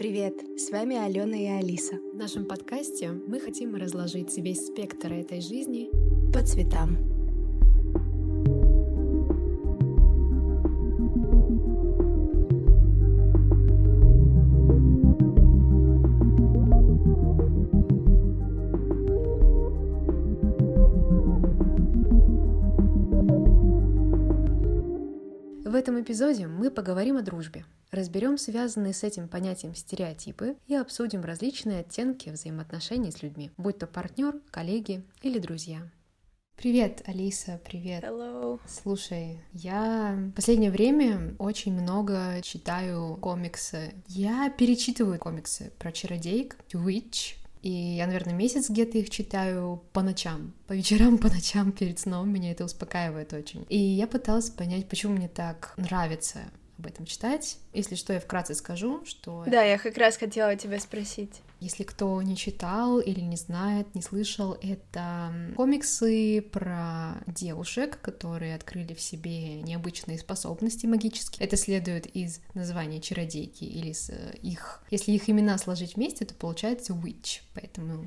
Привет, с вами Алена и Алиса. В нашем подкасте мы хотим разложить весь спектр этой жизни по цветам. В этом эпизоде мы поговорим о дружбе, Разберем связанные с этим понятием стереотипы и обсудим различные оттенки взаимоотношений с людьми, будь то партнер, коллеги или друзья. Привет, Алиса, привет. Hello. Слушай, я в последнее время очень много читаю комиксы. Я перечитываю комиксы про чародейк, Witch, и я, наверное, месяц где-то их читаю по ночам. По вечерам, по ночам, перед сном меня это успокаивает очень. И я пыталась понять, почему мне так нравится об этом читать. Если что, я вкратце скажу, что... Да, я как раз хотела тебя спросить. Если кто не читал или не знает, не слышал, это комиксы про девушек, которые открыли в себе необычные способности магические. Это следует из названия чародейки или с их... Если их имена сложить вместе, то получается witch, поэтому...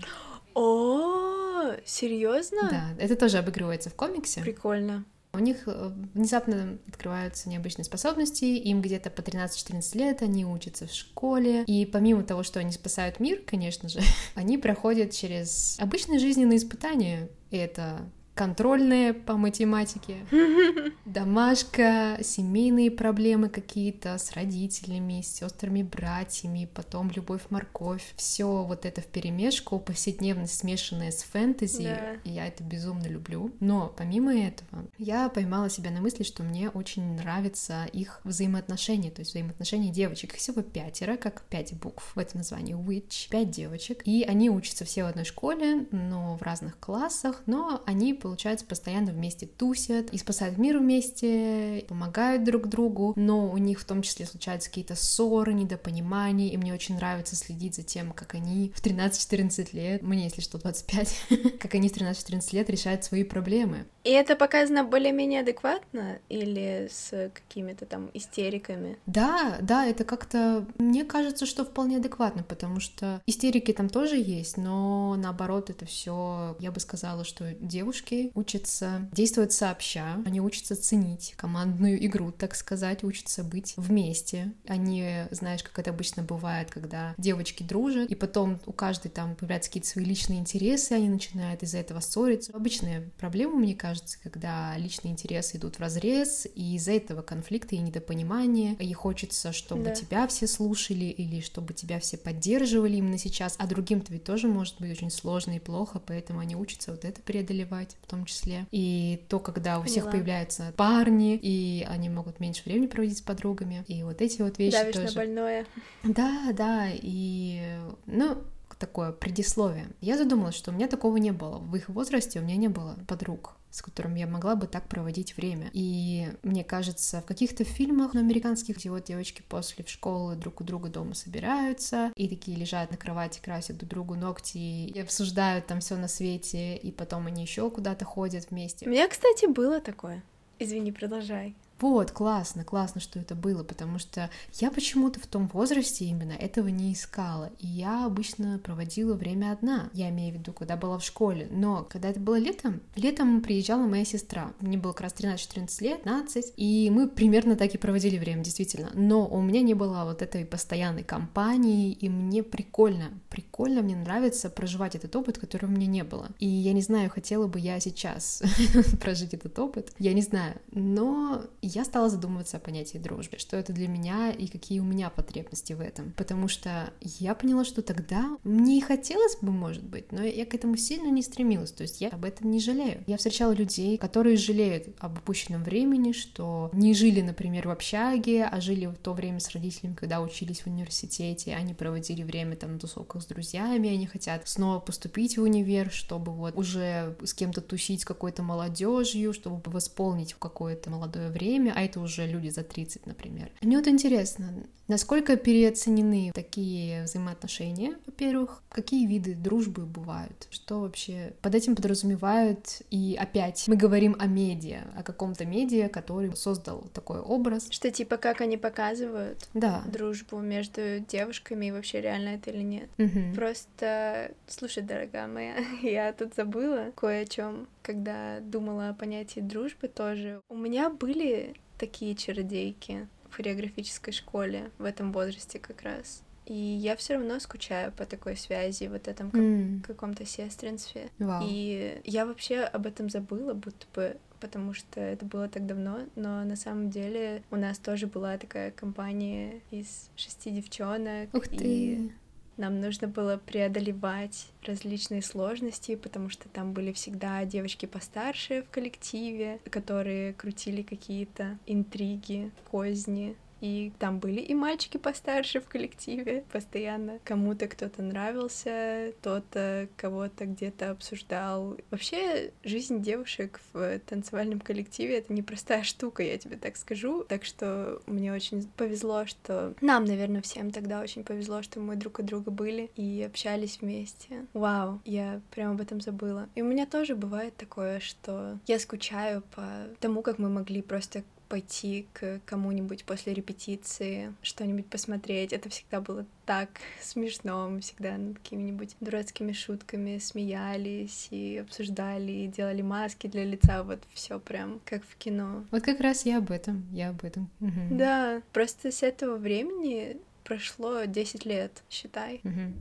О, серьезно? Да, это тоже обыгрывается в комиксе. Прикольно. У них э, внезапно открываются необычные способности, им где-то по 13-14 лет, они учатся в школе, и помимо того, что они спасают мир, конечно же, они проходят через обычные жизненные испытания, и это контрольные по математике, домашка, семейные проблемы какие-то с родителями, с сестрами, братьями, потом любовь, морковь, все вот это в перемешку, повседневность смешанная с фэнтези, да. я это безумно люблю. Но помимо этого, я поймала себя на мысли, что мне очень нравятся их взаимоотношения, то есть взаимоотношения девочек. Их всего пятеро, как пять букв в этом названии Witch, пять девочек, и они учатся все в одной школе, но в разных классах, но они получается, постоянно вместе тусят и спасают мир вместе, помогают друг другу, но у них в том числе случаются какие-то ссоры, недопонимания, и мне очень нравится следить за тем, как они в 13-14 лет, мне, если что, 25, как они в 13-14 лет решают свои проблемы. И это показано более-менее адекватно или с какими-то там истериками? Да, да, это как-то... Мне кажется, что вполне адекватно, потому что истерики там тоже есть, но наоборот это все, я бы сказала, что девушки учатся действовать сообща, они учатся ценить командную игру, так сказать, учатся быть вместе. Они, знаешь, как это обычно бывает, когда девочки дружат, и потом у каждой там появляются какие-то свои личные интересы, они начинают из-за этого ссориться. Обычная проблема, мне кажется, кажется, когда личные интересы идут в разрез, и из-за этого конфликты и недопонимания, и хочется, чтобы да. тебя все слушали, или чтобы тебя все поддерживали именно сейчас, а другим-то ведь тоже может быть очень сложно и плохо, поэтому они учатся вот это преодолевать в том числе. И то, когда у Поняла. всех появляются парни, и они могут меньше времени проводить с подругами, и вот эти вот вещи Давишь тоже. на больное. Да, да, и, ну, такое предисловие. Я задумалась, что у меня такого не было. В их возрасте у меня не было подруг с которым я могла бы так проводить время. И мне кажется, в каких-то фильмах американских, где вот девочки после школы друг у друга дома собираются и такие лежат на кровати, красят друг другу ногти и обсуждают там все на свете, и потом они еще куда-то ходят вместе. У меня, кстати, было такое. Извини, продолжай. Вот, классно, классно, что это было, потому что я почему-то в том возрасте именно этого не искала, и я обычно проводила время одна, я имею в виду, когда была в школе, но когда это было летом, летом приезжала моя сестра, мне было как раз 13-14 лет, 15, и мы примерно так и проводили время, действительно, но у меня не было вот этой постоянной компании, и мне прикольно, прикольно, мне нравится проживать этот опыт, который у меня не было, и я не знаю, хотела бы я сейчас прожить этот опыт, я не знаю, но я стала задумываться о понятии дружбы, что это для меня и какие у меня потребности в этом. Потому что я поняла, что тогда мне и хотелось бы, может быть, но я к этому сильно не стремилась. То есть я об этом не жалею. Я встречала людей, которые жалеют об упущенном времени, что не жили, например, в общаге, а жили в то время с родителями, когда учились в университете, они проводили время там на тусовках с друзьями, они хотят снова поступить в универ, чтобы вот уже с кем-то тусить с какой-то молодежью, чтобы восполнить какое-то молодое время время, а это уже люди за 30, например. Мне вот интересно, насколько переоценены такие взаимоотношения, во-первых, какие виды дружбы бывают, что вообще под этим подразумевают, и опять мы говорим о медиа, о каком-то медиа, который создал такой образ. Что типа как они показывают да. дружбу между девушками, и вообще реально это или нет. Угу. Просто, слушай, дорогая моя, я тут забыла кое о чем, когда думала о понятии дружбы тоже. У меня были такие чародейки в хореографической школе в этом возрасте как раз. И я все равно скучаю по такой связи, вот этом как, М. каком-то сестринстве. Вау. И я вообще об этом забыла, будто бы потому что это было так давно, но на самом деле у нас тоже была такая компания из шести девчонок, Ух и ты. Нам нужно было преодолевать различные сложности, потому что там были всегда девочки постарше в коллективе, которые крутили какие-то интриги, козни. И там были и мальчики постарше в коллективе постоянно. Кому-то кто-то нравился, кто-то кого-то где-то обсуждал. Вообще, жизнь девушек в танцевальном коллективе — это непростая штука, я тебе так скажу. Так что мне очень повезло, что... Нам, наверное, всем тогда очень повезло, что мы друг от друга были и общались вместе. Вау, я прям об этом забыла. И у меня тоже бывает такое, что я скучаю по тому, как мы могли просто пойти к кому-нибудь после репетиции, что-нибудь посмотреть. Это всегда было так смешно. Мы всегда над какими-нибудь дурацкими шутками смеялись и обсуждали, и делали маски для лица. Вот все прям как в кино. Вот как раз я об этом, я об этом. Да, просто с этого времени прошло 10 лет, считай. Мгм.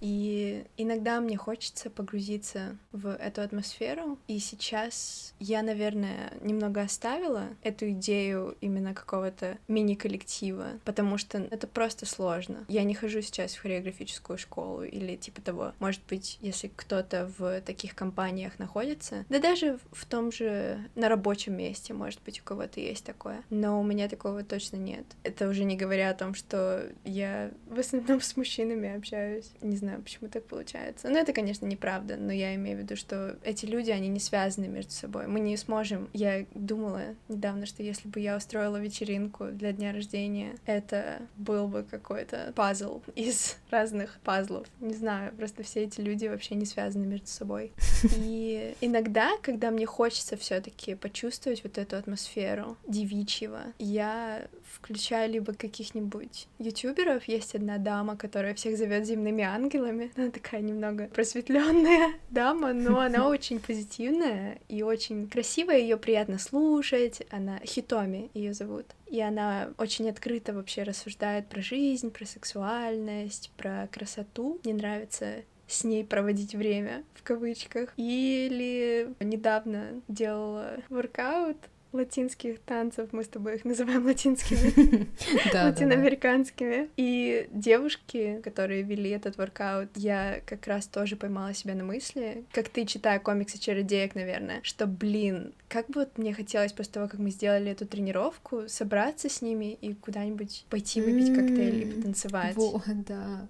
И иногда мне хочется погрузиться в эту атмосферу. И сейчас я, наверное, немного оставила эту идею именно какого-то мини-коллектива, потому что это просто сложно. Я не хожу сейчас в хореографическую школу или типа того. Может быть, если кто-то в таких компаниях находится, да даже в том же на рабочем месте, может быть, у кого-то есть такое. Но у меня такого точно нет. Это уже не говоря о том, что я в основном с мужчинами общаюсь. Не знаю, почему так получается. Ну, это, конечно, неправда, но я имею в виду, что эти люди, они не связаны между собой. Мы не сможем... Я думала недавно, что если бы я устроила вечеринку для дня рождения, это был бы какой-то пазл из разных пазлов. Не знаю, просто все эти люди вообще не связаны между собой. И иногда, когда мне хочется все таки почувствовать вот эту атмосферу девичьего, я включаю либо каких-нибудь ютуберов. Есть одна дама, которая всех зовет земными ангелами. Она такая немного просветленная дама, но она очень позитивная и очень красивая. Ее приятно слушать. Она Хитоми ее зовут. И она очень открыто вообще рассуждает про жизнь, про сексуальность, про красоту. Мне нравится с ней проводить время, в кавычках. Или недавно делала воркаут латинских танцев, мы с тобой их называем латинскими, латиноамериканскими. И девушки, которые вели этот воркаут, я как раз тоже поймала себя на мысли, как ты, читая комиксы чародеек, наверное, что, блин, как бы вот мне хотелось после того, как мы сделали эту тренировку, собраться с ними и куда-нибудь пойти выпить коктейль и потанцевать. Вот, да.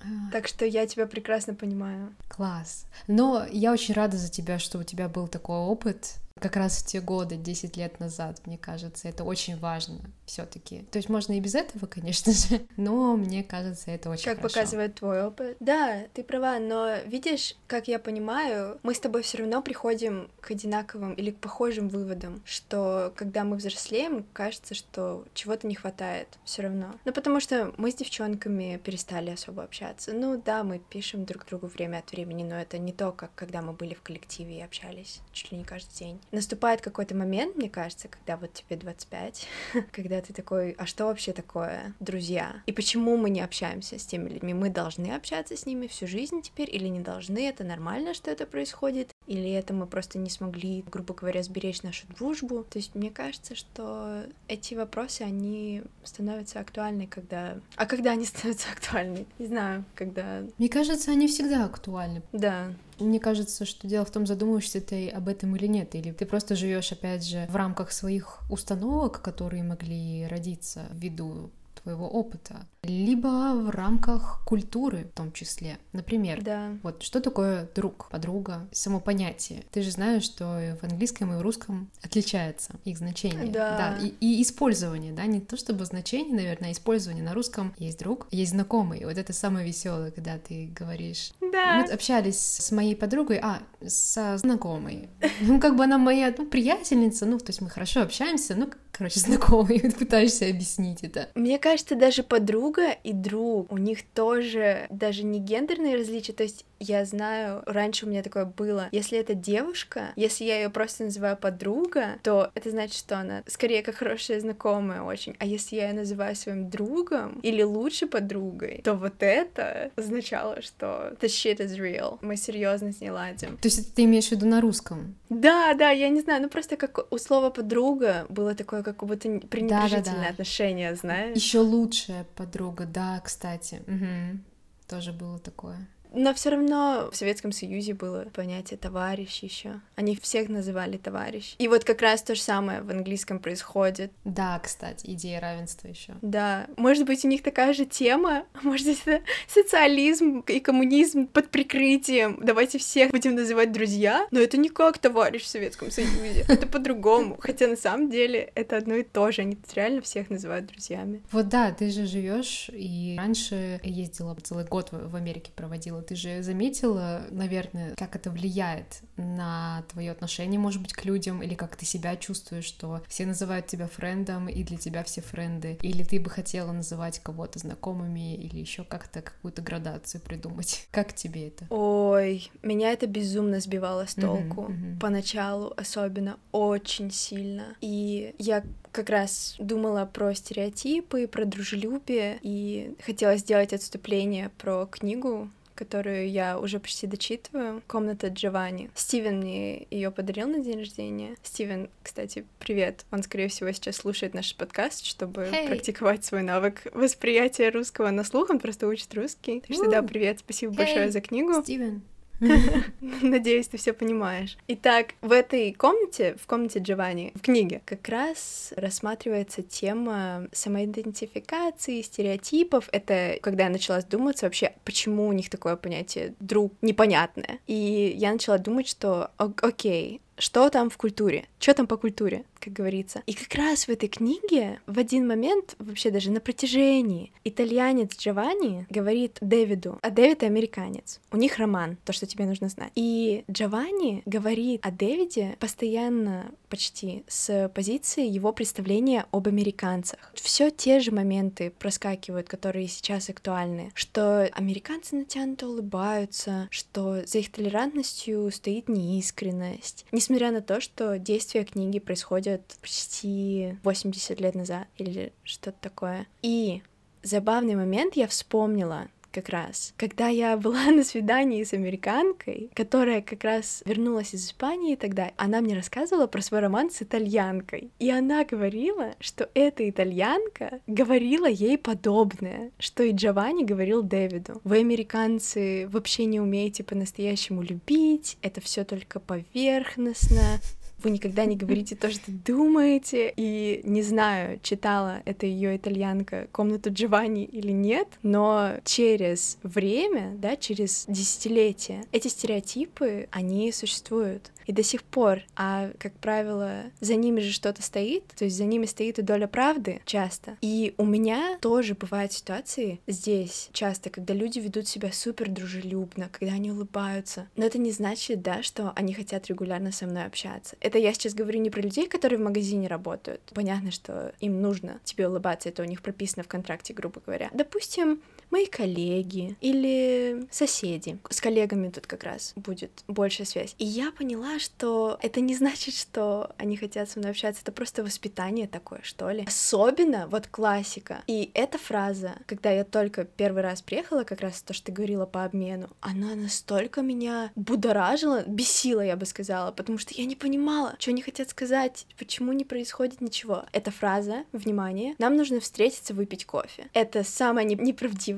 А, Так что я тебя прекрасно понимаю. Класс. Но я очень рада за тебя, что у тебя был такой опыт. Как раз в те годы, 10 лет назад, мне кажется, это очень важно все таки То есть можно и без этого, конечно же, но мне кажется, это очень Как хорошо. показывает твой опыт. Да, ты права, но видишь, как я понимаю, мы с тобой все равно приходим к одинаковым или к похожим выводам, что когда мы взрослеем, кажется, что чего-то не хватает все равно. Ну, потому что мы с девчонками перестали особо общаться. Ну да, мы пишем друг другу время от времени, но это не то, как когда мы были в коллективе и общались чуть ли не каждый день. Наступает какой-то момент, мне кажется, когда вот тебе 25, когда ты такой, а что вообще такое друзья? И почему мы не общаемся с теми людьми? Мы должны общаться с ними всю жизнь теперь или не должны? Это нормально, что это происходит? Или это мы просто не смогли, грубо говоря, сберечь нашу дружбу? То есть мне кажется, что эти вопросы, они становятся актуальны, когда... А когда они становятся актуальны? Не знаю, когда... Мне кажется, они всегда актуальны. Да, Мне кажется, что дело в том, задумываешься ты об этом или нет, или ты просто живешь, опять же, в рамках своих установок, которые могли родиться ввиду твоего опыта, либо в рамках культуры в том числе. Например, Да. вот что такое друг, подруга, само понятие. Ты же знаешь, что в английском и в русском отличается их значение. Да. и, и использование, да, не то чтобы значение, наверное, а использование. На русском есть друг, есть знакомый. Вот это самое веселое, когда ты говоришь. Да. Мы общались с моей подругой, а, со знакомой. Ну, как бы она моя, ну, приятельница, ну, то есть мы хорошо общаемся, ну, короче, знакомый, вот пытаешься объяснить это. Мне кажется, даже подруга и друг, у них тоже даже не гендерные различия, то есть я знаю, раньше у меня такое было, если это девушка, если я ее просто называю подруга, то это значит, что она скорее как хорошая знакомая очень, а если я ее называю своим другом или лучше подругой, то вот это означало, что the shit is real, мы серьезно с ней ладим. То есть это ты имеешь в виду на русском? Да, да, я не знаю, ну просто как у слова подруга было такое как будто пренебрежительное Да-да-да. отношение, знаешь? Еще лучшая подруга, да, кстати. Мгм. Тоже было такое. Но все равно в Советском Союзе было понятие товарищ еще. Они всех называли товарищ. И вот как раз то же самое в английском происходит. Да, кстати, идея равенства еще. Да, может быть, у них такая же тема, может быть, это социализм и коммунизм под прикрытием. Давайте всех будем называть друзья, но это не как товарищ в Советском Союзе, это по-другому. Хотя на самом деле это одно и то же, они реально всех называют друзьями. Вот да, ты же живешь и раньше ездила целый год в Америке проводила. Ты же заметила, наверное, как это влияет на твое отношение, может быть, к людям, или как ты себя чувствуешь, что все называют тебя френдом, и для тебя все френды, или ты бы хотела называть кого-то знакомыми, или еще как-то какую-то градацию придумать. Как тебе это? Ой, меня это безумно сбивало с толку. мгм. Поначалу особенно очень сильно. И я как раз думала про стереотипы, про дружелюбие, и хотела сделать отступление про книгу которую я уже почти дочитываю, «Комната Джованни». Стивен мне ее подарил на день рождения. Стивен, кстати, привет. Он, скорее всего, сейчас слушает наш подкаст, чтобы Hey. практиковать свой навык восприятия русского на слух. Он просто учит русский. Так что да, привет, спасибо Hey. большое за книгу. Стивен. Надеюсь, ты все понимаешь. Итак, в этой комнате, в комнате Джованни, в книге, как раз рассматривается тема самоидентификации, стереотипов. Это когда я начала задуматься вообще, почему у них такое понятие друг непонятное. И я начала думать, что окей, что там в культуре? Что там по культуре, как говорится? И как раз в этой книге в один момент, вообще даже на протяжении, итальянец Джованни говорит Дэвиду, а Дэвид американец. У них роман, то, что тебе нужно знать. И Джованни говорит о Дэвиде постоянно почти с позиции его представления об американцах. Все те же моменты проскакивают, которые сейчас актуальны, что американцы натянуто улыбаются, что за их толерантностью стоит неискренность, несмотря на то, что действия книги происходят почти 80 лет назад или что-то такое. И забавный момент я вспомнила как раз, когда я была на свидании с американкой, которая как раз вернулась из Испании тогда, она мне рассказывала про свой роман с итальянкой. И она говорила, что эта итальянка говорила ей подобное, что и Джованни говорил Дэвиду. Вы, американцы, вообще не умеете по-настоящему любить, это все только поверхностно, вы никогда не говорите то, что думаете. И не знаю, читала это ее итальянка комнату Джованни или нет, но через время, да, через десятилетия эти стереотипы, они существуют. И до сих пор, а, как правило, за ними же что-то стоит, то есть за ними стоит и доля правды часто. И у меня тоже бывают ситуации здесь часто, когда люди ведут себя супер дружелюбно, когда они улыбаются. Но это не значит, да, что они хотят регулярно со мной общаться. Это я сейчас говорю не про людей, которые в магазине работают. Понятно, что им нужно тебе улыбаться, это у них прописано в контракте, грубо говоря. Допустим, мои коллеги или соседи. С коллегами тут как раз будет большая связь. И я поняла, что это не значит, что они хотят со мной общаться, это просто воспитание такое, что ли. Особенно вот классика. И эта фраза, когда я только первый раз приехала, как раз то, что ты говорила по обмену, она настолько меня будоражила, бесила, я бы сказала, потому что я не понимала, что они хотят сказать, почему не происходит ничего. Эта фраза, внимание, нам нужно встретиться, выпить кофе. Это самая не-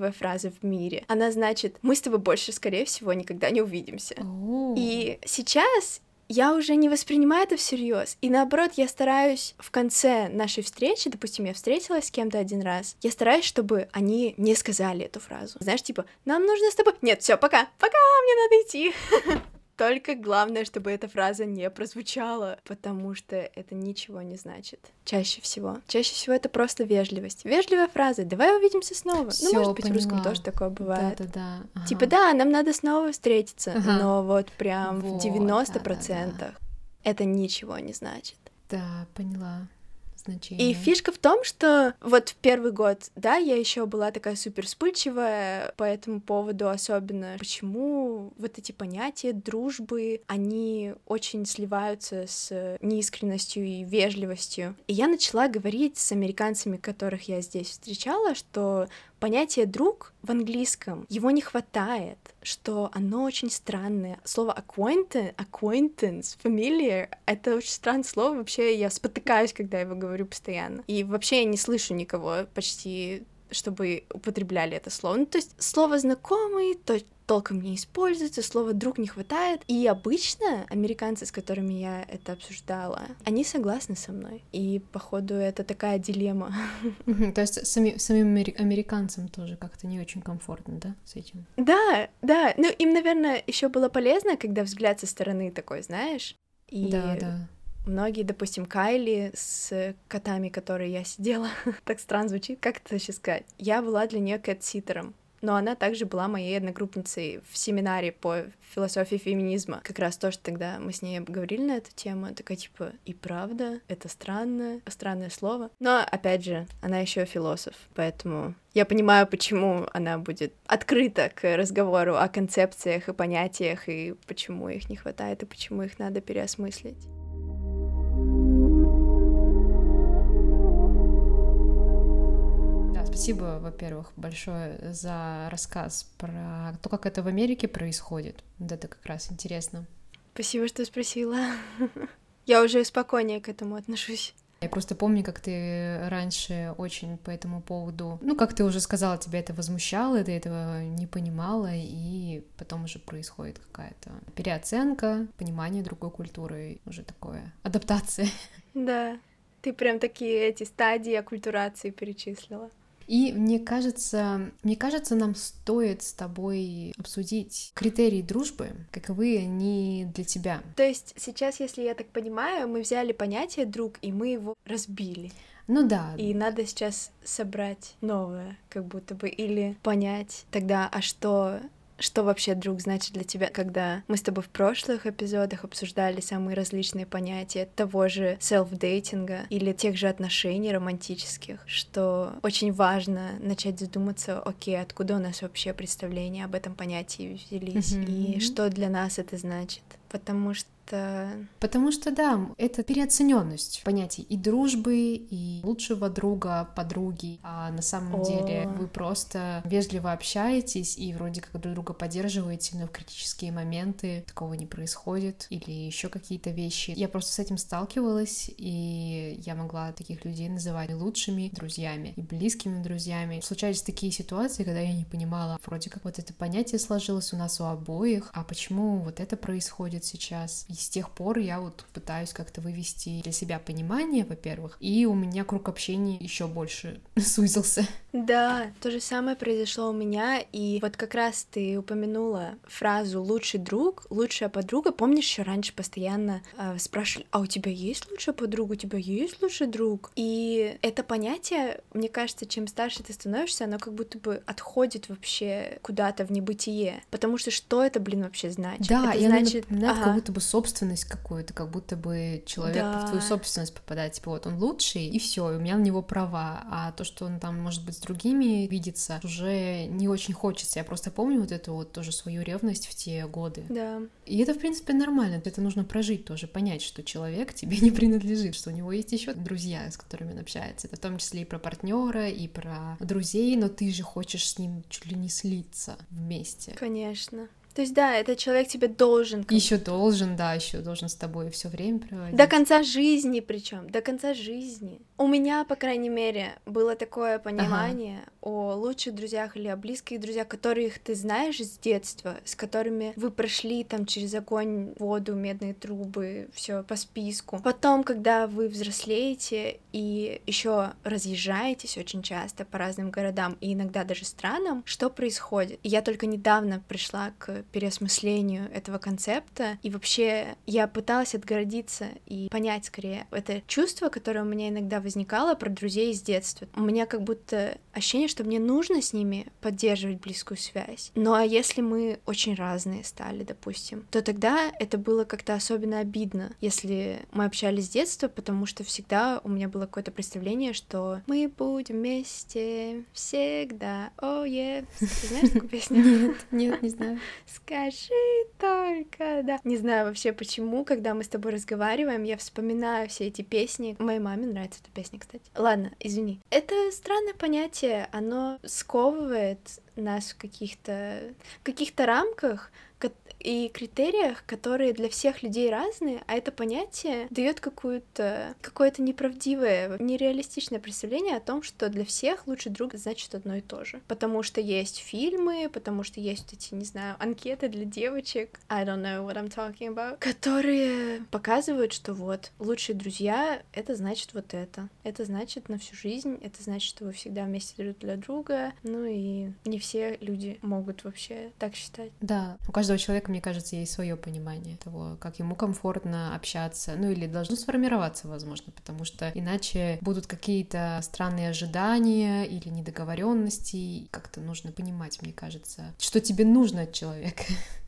неправдивая фраза в мире. Она значит, мы с тобой больше, скорее всего, никогда не увидимся. О. И сейчас я уже не воспринимаю это всерьез. И наоборот, я стараюсь в конце нашей встречи, допустим, я встретилась с кем-то один раз, я стараюсь, чтобы они не сказали эту фразу. Знаешь, типа, нам нужно с тобой... Нет, все, пока, пока, мне надо идти. Только главное, чтобы эта фраза не прозвучала, потому что это ничего не значит. Чаще всего. Чаще всего это просто вежливость. Вежливая фраза. Давай увидимся снова. Всё, ну, может быть, поняла. в русском тоже такое бывает. Да, да, да. Ага. Типа, да, нам надо снова встретиться, Ага. но вот прям Вот, в 90% это ничего не значит. Да, поняла значение. И фишка в том, что вот в первый год, да, я еще была такая супер вспыльчивая по этому поводу, особенно почему вот эти понятия дружбы, они очень сливаются с неискренностью и вежливостью. И я начала говорить с американцами, которых я здесь встречала, что понятие друг в английском его не хватает, что оно очень странное. Слово acquaintance, acquaintance, familiar — это очень странное слово. Вообще я спотыкаюсь, когда его говорю постоянно. И вообще я не слышу никого почти чтобы употребляли это слово. Ну, то есть слово знакомый то толком не используется, слова друг не хватает. И обычно американцы, с которыми я это обсуждала, они согласны со мной. И, походу, это такая дилемма. То есть сами, самим амери- американцам тоже как-то не очень комфортно, да, с этим? Да, да. Ну, им, наверное, еще было полезно, когда взгляд со стороны такой, знаешь. И Да, да. многие, допустим, Кайли с котами, которые я сидела, так странно звучит, как это сейчас сказать? Я была для нее кэт-ситером. Но она также была моей одногруппницей в семинаре по философии феминизма. Как раз то, что тогда мы с ней говорили на эту тему, такая типа, и правда, это странно, странное слово. Но, опять же, она еще философ, поэтому я понимаю, почему она будет открыта к разговору о концепциях и понятиях, и почему их не хватает, и почему их надо переосмыслить. Спасибо, во-первых, большое за рассказ про то, как это в Америке происходит. Вот это как раз интересно. Спасибо, что спросила. Я уже спокойнее к этому отношусь. Я просто помню, как ты раньше очень по этому поводу, ну, как ты уже сказала, тебя это возмущало, ты этого не понимала, и потом уже происходит какая-то переоценка, понимание другой культуры, уже такое, адаптация. Да, ты прям такие эти стадии оккультурации перечислила. И мне кажется, мне кажется, нам стоит с тобой обсудить критерии дружбы, каковы они для тебя. То есть сейчас, если я так понимаю, мы взяли понятие друг, и мы его разбили. Ну да, И надо сейчас собрать новое, как будто бы, или понять тогда, а что что вообще друг значит для тебя, когда мы с тобой в прошлых эпизодах обсуждали самые различные понятия того же селф-дейтинга или тех же отношений романтических, что очень важно начать задуматься, окей, откуда у нас вообще представления об этом понятии взялись, Мгм. и что для нас это значит. Потому что Потому что, да, это переоцененность понятий и дружбы, и лучшего друга, подруги. А на самом О. деле вы просто вежливо общаетесь и вроде как друг друга поддерживаете, но в критические моменты такого не происходит. Или еще какие-то вещи. Я просто с этим сталкивалась, и я могла таких людей называть лучшими друзьями и близкими друзьями. Случались такие ситуации, когда я не понимала, вроде как вот это понятие сложилось у нас у обоих, а почему вот это происходит сейчас? И с тех пор я вот пытаюсь как-то вывести для себя понимание, во-первых, и у меня круг общения еще больше сузился. Да, то же самое произошло у меня, и вот как раз ты упомянула фразу «лучший друг», «лучшая подруга». Помнишь, еще раньше постоянно э, спрашивали, а у тебя есть лучшая подруга, у тебя есть лучший друг? И это понятие, мне кажется, чем старше ты становишься, оно как будто бы отходит вообще куда-то в небытие. Потому что что это, блин, вообще значит? Да, это и оно значит... напоминает Ага. как будто бы собственность какую-то, как будто бы человек Да. в твою собственность попадает, типа вот он лучший, и все, у меня на него права, а то, что он там, может быть, с другими видится, уже не очень хочется. Я просто помню вот эту вот тоже свою ревность в те годы. Да. И это, в принципе, нормально. Это нужно прожить тоже, понять, что человек тебе не принадлежит, что у него есть еще друзья, с которыми он общается. Это в том числе и про партнера, и про друзей, но ты же хочешь с ним чуть ли не слиться вместе. Конечно. То есть, да, этот человек тебе должен. Еще должен, да, еще должен с тобой все время проводить. До конца жизни, причем, до конца жизни. У меня, по крайней мере, было такое понимание ага. о лучших друзьях или о близких друзьях, которых ты знаешь с детства, с которыми вы прошли там через огонь, воду, медные трубы, все по списку. Потом, когда вы взрослеете и еще разъезжаетесь очень часто по разным городам и иногда даже странам, что происходит? И я только недавно пришла к переосмыслению этого концепта, и вообще я пыталась отгородиться и понять скорее это чувство, которое у меня иногда возникало про друзей из детства. У меня как будто ощущение, что мне нужно с ними поддерживать близкую связь. Ну а если мы очень разные стали, допустим, то тогда это было как-то особенно обидно, если мы общались с детства, потому что всегда у меня было какое-то представление, что мы будем вместе всегда. О, oh, yeah. Знаешь такую песню? Нет, нет, не знаю. Скажи только, да. Не знаю вообще почему, когда мы с тобой разговариваем, я вспоминаю все эти песни. Моей маме нравится эта песня, кстати. Ладно, извини. Это странное понятие, оно сковывает нас в каких-то каких-то рамках, и критериях, которые для всех людей разные, а это понятие дает какую-то какое-то неправдивое, нереалистичное представление о том, что для всех лучший друг значит одно и то же. Потому что есть фильмы, потому что есть эти, не знаю, анкеты для девочек, I don't know what I'm talking about, которые показывают, что вот лучшие друзья — это значит вот это. Это значит на всю жизнь, это значит, что вы всегда вместе друг для друга. Ну и не все люди могут вообще так считать. Да, у каждого человека, мне кажется, есть свое понимание того, как ему комфортно общаться, ну или должно сформироваться, возможно, потому что иначе будут какие-то странные ожидания или недоговоренности, как-то нужно понимать, мне кажется, что тебе нужно от человека.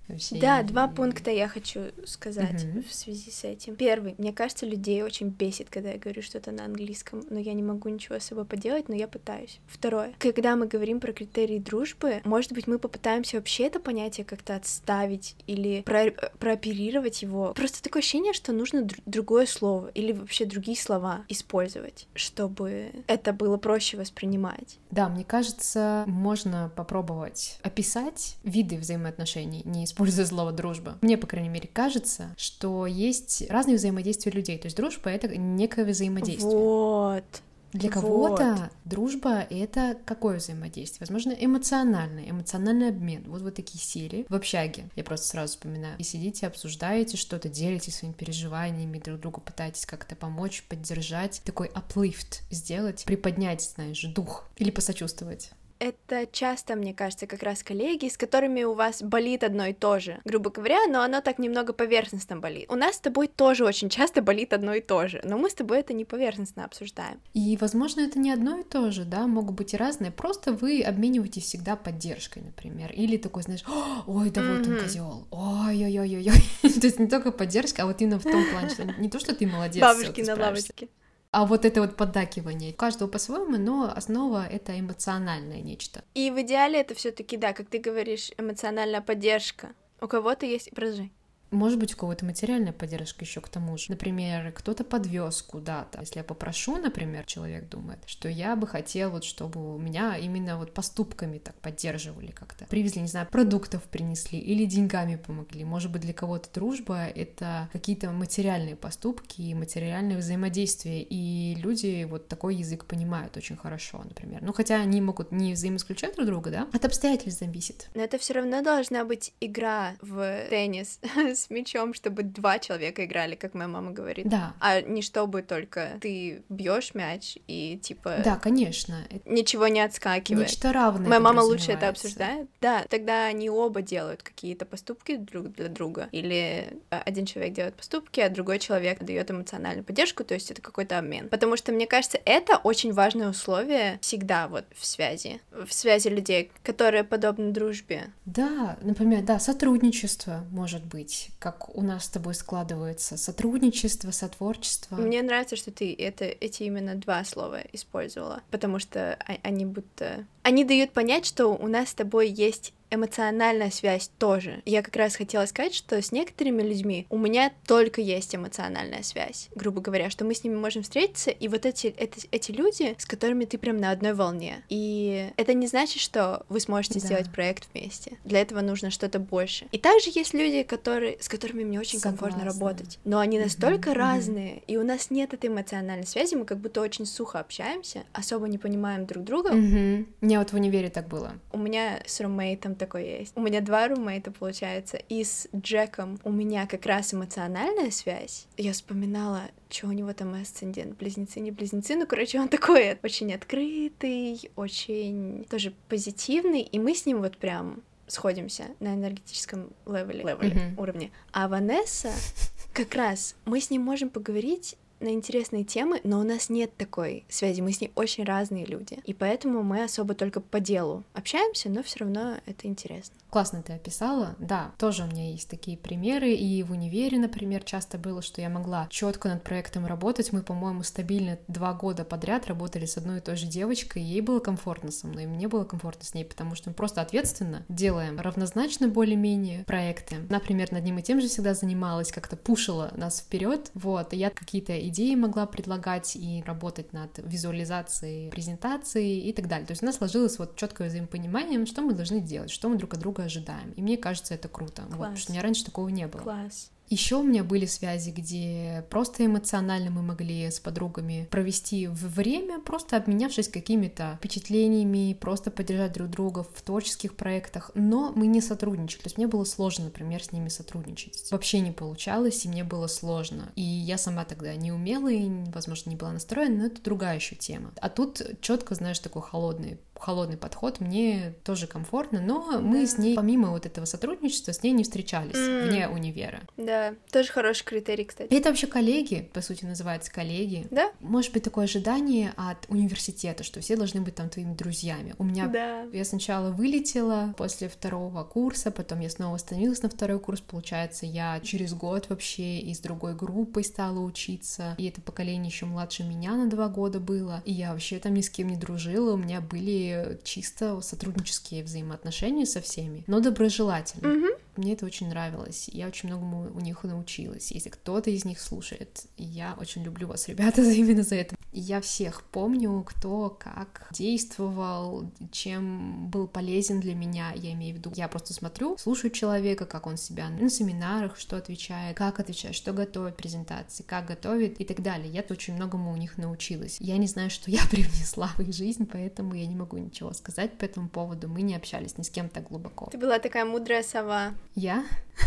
Вообще да, два пункта я хочу сказать угу. в связи с этим. Первый, мне кажется, людей очень бесит, когда я говорю что-то на английском, но я не могу ничего с собой поделать, но я пытаюсь. Второе, когда мы говорим про критерии дружбы, может быть, мы попытаемся вообще это понятие как-то отставить или про прооперировать его. Просто такое ощущение, что нужно др другое слово или вообще другие слова использовать, чтобы это было проще воспринимать. Да, мне кажется, можно попробовать описать виды взаимоотношений, не используя используя слово дружба. Мне, по крайней мере, кажется, что есть разные взаимодействия людей. То есть дружба — это некое взаимодействие. Вот. Для кого-то вот. дружба — это какое взаимодействие? Возможно, эмоциональное, эмоциональный обмен. Вот вы такие сели в общаге, я просто сразу вспоминаю, и сидите, обсуждаете что-то, делитесь своими переживаниями, друг другу пытаетесь как-то помочь, поддержать, такой uplift сделать, приподнять, знаешь, дух или посочувствовать это часто, мне кажется, как раз коллеги, с которыми у вас болит одно и то же, грубо говоря, но оно так немного поверхностно болит. У нас с тобой тоже очень часто болит одно и то же, но мы с тобой это не поверхностно обсуждаем. И, возможно, это не одно и то же, да, могут быть и разные, просто вы обмениваетесь всегда поддержкой, например, или такой, знаешь, ой, да вот он козел, ой-ой-ой-ой, то есть не только поддержка, а вот именно в том плане, что не то, что ты молодец, Бабушки на лавочке. А вот это вот поддакивание. У каждого по-своему, но основа — это эмоциональное нечто. И в идеале это все таки да, как ты говоришь, эмоциональная поддержка. У кого-то есть... Продолжай. Может быть, у кого-то материальная поддержка еще к тому же. Например, кто-то подвез куда-то. Если я попрошу, например, человек думает, что я бы хотел, вот, чтобы меня именно вот поступками так поддерживали как-то. Привезли, не знаю, продуктов принесли или деньгами помогли. Может быть, для кого-то дружба — это какие-то материальные поступки и материальное взаимодействие. И люди вот такой язык понимают очень хорошо, например. Ну, хотя они могут не взаимоисключать друг друга, да? От обстоятельств зависит. Но это все равно должна быть игра в теннис с мячом, чтобы два человека играли, как моя мама говорит. Да. А не чтобы только ты бьешь мяч и типа. Да, конечно. Ничего не отскакивает. Нечто равное. Моя мама лучше это обсуждает. Да, тогда они оба делают какие-то поступки друг для друга. Или а, один человек делает поступки, а другой человек дает эмоциональную поддержку, то есть это какой-то обмен. Потому что, мне кажется, это очень важное условие всегда вот в связи, в связи людей, которые подобны дружбе. Да, например, да, сотрудничество может быть как у нас с тобой складывается сотрудничество, сотворчество. Мне нравится, что ты это, эти именно два слова использовала, потому что они будто... Они дают понять, что у нас с тобой есть эмоциональная связь тоже. Я как раз хотела сказать, что с некоторыми людьми у меня только есть эмоциональная связь, грубо говоря, что мы с ними можем встретиться, и вот эти, это, эти люди, с которыми ты прям на одной волне. И это не значит, что вы сможете да. сделать проект вместе. Для этого нужно что-то больше. И также есть люди, которые, с которыми мне очень Согласна. комфортно работать, но они настолько mm-hmm. разные, и у нас нет этой эмоциональной связи, мы как будто очень сухо общаемся, особо не понимаем друг друга. Mm-hmm. Мне вот в универе так было. У меня с roommate ом такое есть. У меня два roommate а, получается, и с Джеком у меня как раз эмоциональная связь. Я вспоминала, что у него там асцендент, близнецы, не близнецы, ну, короче, он такой очень открытый, очень тоже позитивный, и мы с ним вот прям сходимся на энергетическом level е, level е mm-hmm. уровне. А Ванесса, как раз мы с ним можем поговорить на интересные темы, но у нас нет такой связи, мы с ней очень разные люди, и поэтому мы особо только по делу общаемся, но все равно это интересно. Классно ты описала, да, тоже у меня есть такие примеры, и в универе, например, часто было, что я могла четко над проектом работать, мы, по-моему, стабильно два года подряд работали с одной и той же девочкой, и ей было комфортно со мной, и мне было комфортно с ней, потому что мы просто ответственно делаем равнозначно более-менее проекты. Например, над ним и тем же всегда занималась, как-то пушила нас вперед, вот, и я какие-то идеи могла предлагать и работать над визуализацией презентации и так далее. То есть у нас сложилось вот четкое взаимопонимание, что мы должны делать, что мы друг от друга ожидаем. И мне кажется, это круто. Класс. Вот, потому что у меня раньше такого не было. Класс. Еще у меня были связи, где просто эмоционально мы могли с подругами провести время, просто обменявшись какими-то впечатлениями, просто поддержать друг друга в творческих проектах, но мы не сотрудничали. То есть мне было сложно, например, с ними сотрудничать. Вообще не получалось, и мне было сложно. И я сама тогда не умела и, возможно, не была настроена, но это другая еще тема. А тут четко, знаешь, такой холодный холодный подход, мне тоже комфортно, но да. мы с ней, помимо вот этого сотрудничества, с ней не встречались mm. вне универа. Да, тоже хороший критерий, кстати. это вообще коллеги, по сути, называются коллеги. Да? Может быть такое ожидание от университета, что все должны быть там твоими друзьями. У меня... Да. Я сначала вылетела после второго курса, потом я снова остановилась на второй курс, получается, я через год вообще из другой группы стала учиться, и это поколение еще младше меня на два года было, и я вообще там ни с кем не дружила, у меня были чисто сотруднические взаимоотношения со всеми, но доброжелательные. Mm-hmm. Мне это очень нравилось. Я очень многому у них научилась. Если кто-то из них слушает, я очень люблю вас, ребята, именно за это. Я всех помню, кто как действовал, чем был полезен для меня. Я имею в виду, я просто смотрю, слушаю человека, как он себя на семинарах, что отвечает, как отвечает, что готовит презентации, как готовит и так далее. Я очень многому у них научилась. Я не знаю, что я привнесла в их жизнь, поэтому я не могу ничего сказать по этому поводу. Мы не общались ни с кем так глубоко. Ты была такая мудрая сова. Я?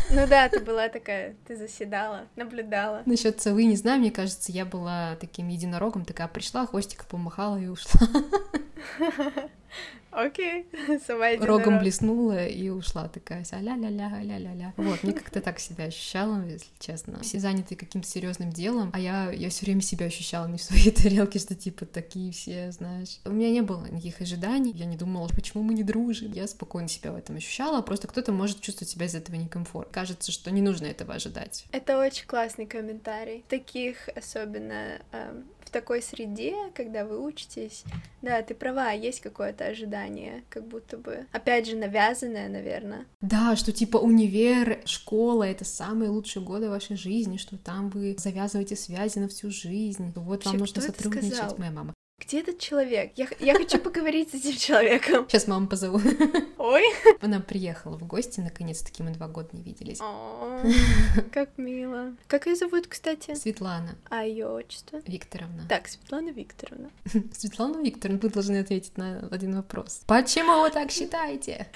Ну да, ты была такая, ты заседала, наблюдала. Насчет совы не знаю, мне кажется, я была таким единорогом, такая пришла, хвостика помахала и ушла. Окей, сама Рогом блеснула и ушла такая вся ля-ля-ля, ля-ля-ля. Вот, мне как-то так себя ощущала, если честно. Все заняты каким-то серьезным делом, а я, я все время себя ощущала не в своей тарелке, что типа такие все, знаешь. У меня не было никаких ожиданий, я не думала, почему мы не дружим. Я спокойно себя в этом ощущала, просто кто-то может чувствовать себя из этого некомфортно. Кажется, что не нужно этого ожидать. Это очень классный комментарий. Таких особенно эм, в такой среде, когда вы учитесь, да, ты права, есть какое-то ожидание, как будто бы, опять же, навязанное, наверное. Да, что типа универ, школа — это самые лучшие годы вашей жизни, что там вы завязываете связи на всю жизнь, вот Вообще, вам нужно сотрудничать, моя мама. Где этот человек? Я, я хочу поговорить с этим человеком. Сейчас маму позову. Ой. Она приехала в гости, наконец-таки мы два года не виделись. О, как мило. Как ее зовут, кстати? Светлана. А ее отчество? Викторовна. Так, Светлана Викторовна. Светлана Викторовна, вы должны ответить на один вопрос. Почему вы так считаете?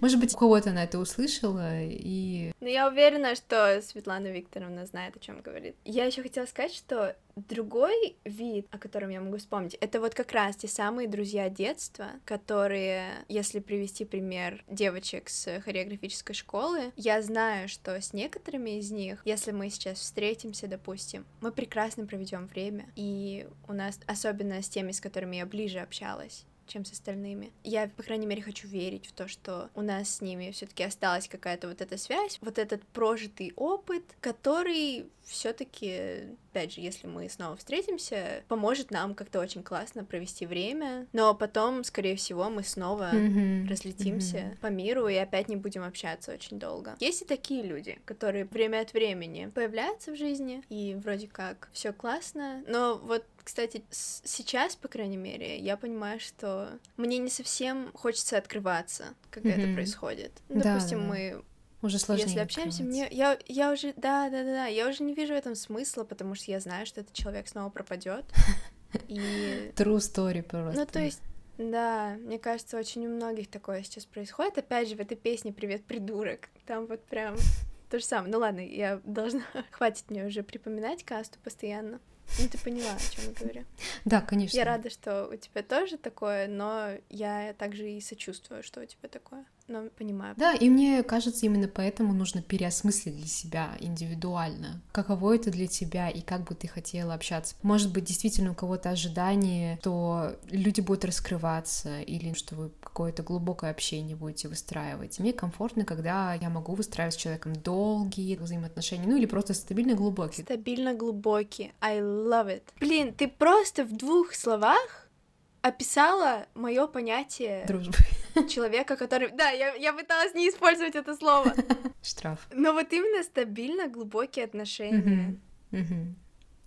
Может быть, у кого-то она это услышала и... Ну, я уверена, что Светлана Викторовна знает, о чем говорит. Я еще хотела сказать, что Другой вид, о котором я могу вспомнить, это вот как раз те самые друзья детства, которые, если привести пример девочек с хореографической школы, я знаю, что с некоторыми из них, если мы сейчас встретимся, допустим, мы прекрасно проведем время, и у нас, особенно с теми, с которыми я ближе общалась, чем с остальными. Я, по крайней мере, хочу верить в то, что у нас с ними все-таки осталась какая-то вот эта связь, вот этот прожитый опыт, который все-таки, опять же, если мы снова встретимся, поможет нам как-то очень классно провести время, но потом, скорее всего, мы снова mm-hmm. разлетимся mm-hmm. по миру и опять не будем общаться очень долго. Есть и такие люди, которые время от времени появляются в жизни, и вроде как все классно, но вот кстати, сейчас, по крайней мере, я понимаю, что мне не совсем хочется открываться, когда mm-hmm. это происходит. Ну, да, допустим, да. мы уже сложнее. Если общаемся, мне я я уже да да да да я уже не вижу в этом смысла, потому что я знаю, что этот человек снова пропадет. И true story просто. Ну то есть да, мне кажется, очень у многих такое сейчас происходит. Опять же, в этой песне «Привет, придурок». Там вот прям то же самое. Ну ладно, я должна... Хватит мне уже припоминать касту постоянно. Ну, ты поняла, о чем я говорю. Да, конечно. Я рада, что у тебя тоже такое, но я также и сочувствую, что у тебя такое но понимаю. Да, и мне кажется, именно поэтому нужно переосмыслить для себя индивидуально, каково это для тебя и как бы ты хотела общаться. Может быть, действительно у кого-то ожидание, что люди будут раскрываться или что вы какое-то глубокое общение будете выстраивать. Мне комфортно, когда я могу выстраивать с человеком долгие взаимоотношения, ну или просто стабильно глубокие. Стабильно глубокие. I love it. Блин, ты просто в двух словах описала мое понятие дружбы человека, который... Да, я, я пыталась не использовать это слово. Штраф. Но вот именно стабильно глубокие отношения.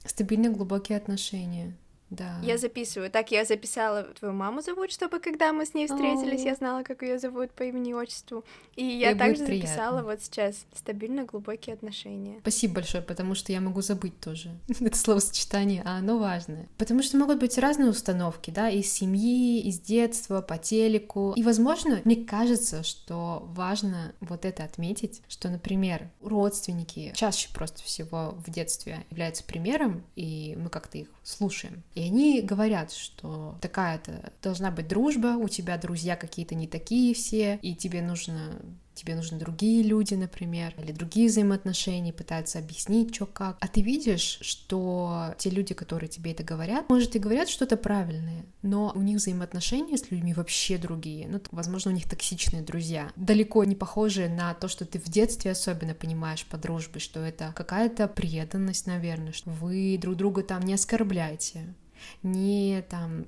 Стабильно глубокие отношения. Да. Я записываю. Так, я записала твою маму зовут, чтобы когда мы с ней встретились, я знала, как ее зовут по имени и отчеству. И я также записала вот сейчас стабильно глубокие отношения. Спасибо большое, потому что я могу забыть тоже это словосочетание, а оно важное. Потому что могут быть разные установки, да, из семьи, из детства, по телеку. И, возможно, мне кажется, что важно вот это отметить, что, например, родственники чаще просто всего в детстве являются примером, и мы как-то их слушаем. И они говорят, что такая-то должна быть дружба, у тебя друзья какие-то не такие все, и тебе нужно тебе нужны другие люди, например, или другие взаимоотношения, пытаются объяснить, что как. А ты видишь, что те люди, которые тебе это говорят, может, и говорят что-то правильное, но у них взаимоотношения с людьми вообще другие. Ну, возможно, у них токсичные друзья, далеко не похожие на то, что ты в детстве особенно понимаешь по дружбе, что это какая-то преданность, наверное, что вы друг друга там не оскорбляете, не там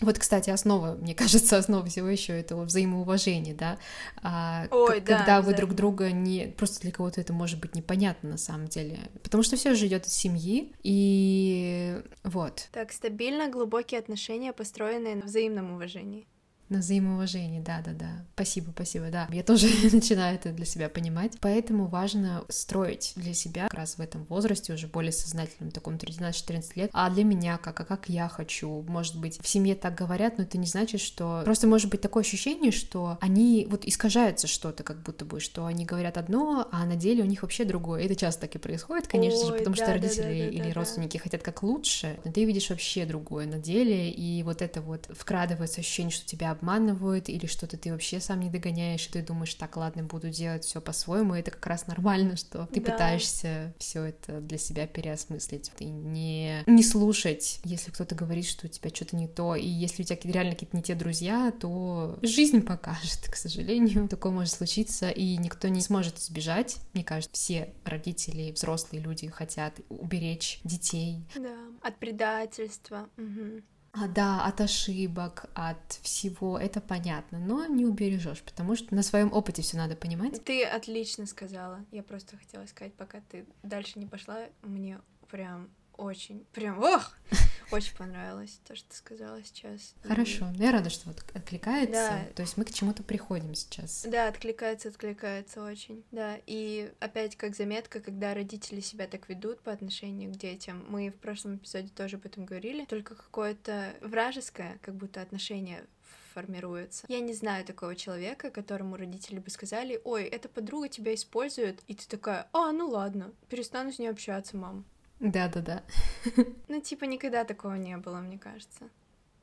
вот, кстати, основа, мне кажется, основа всего еще этого взаимоуважения, да. А, Ой, когда да, вы друг друга не просто для кого-то это может быть непонятно на самом деле, потому что все же идет из семьи и вот. Так стабильно глубокие отношения, построенные на взаимном уважении. На взаимоуважение, да-да-да. Спасибо, спасибо, да. Я тоже начинаю это для себя понимать. Поэтому важно строить для себя как раз в этом возрасте, уже более сознательном, таком 13-14 лет, а для меня как, а как я хочу. Может быть, в семье так говорят, но это не значит, что... Просто может быть такое ощущение, что они вот искажаются что-то, как будто бы, что они говорят одно, а на деле у них вообще другое. Это часто так и происходит, конечно Ой, же, потому да, что да, родители да, да, или да, родственники да. хотят как лучше, но ты видишь вообще другое на деле, и вот это вот вкрадывается ощущение, что тебя обманывают, или что-то ты вообще сам не догоняешь, и ты думаешь, так, ладно, буду делать все по-своему, это как раз нормально, что ты да. пытаешься все это для себя переосмыслить. Ты не, не слушать, если кто-то говорит, что у тебя что-то не то, и если у тебя реально какие-то не те друзья, то жизнь покажет, к сожалению. Такое может случиться, и никто не сможет избежать. Мне кажется, все родители, взрослые люди хотят уберечь детей. Да, от предательства. Угу. А, да, от ошибок, от всего, это понятно, но не убережешь, потому что на своем опыте все надо понимать. Ты отлично сказала. Я просто хотела сказать, пока ты дальше не пошла, мне прям очень, прям, ох, очень понравилось то, что ты сказала сейчас. Хорошо, и... я рада, что вот откликается. Да. То есть мы к чему-то приходим сейчас. Да, откликается, откликается очень. Да, и опять как заметка, когда родители себя так ведут по отношению к детям, мы в прошлом эпизоде тоже об этом говорили, только какое-то вражеское, как будто отношение формируется. Я не знаю такого человека, которому родители бы сказали, ой, эта подруга тебя использует, и ты такая, а, ну ладно, перестану с ней общаться, мам. Да-да-да. Ну, типа, никогда такого не было, мне кажется.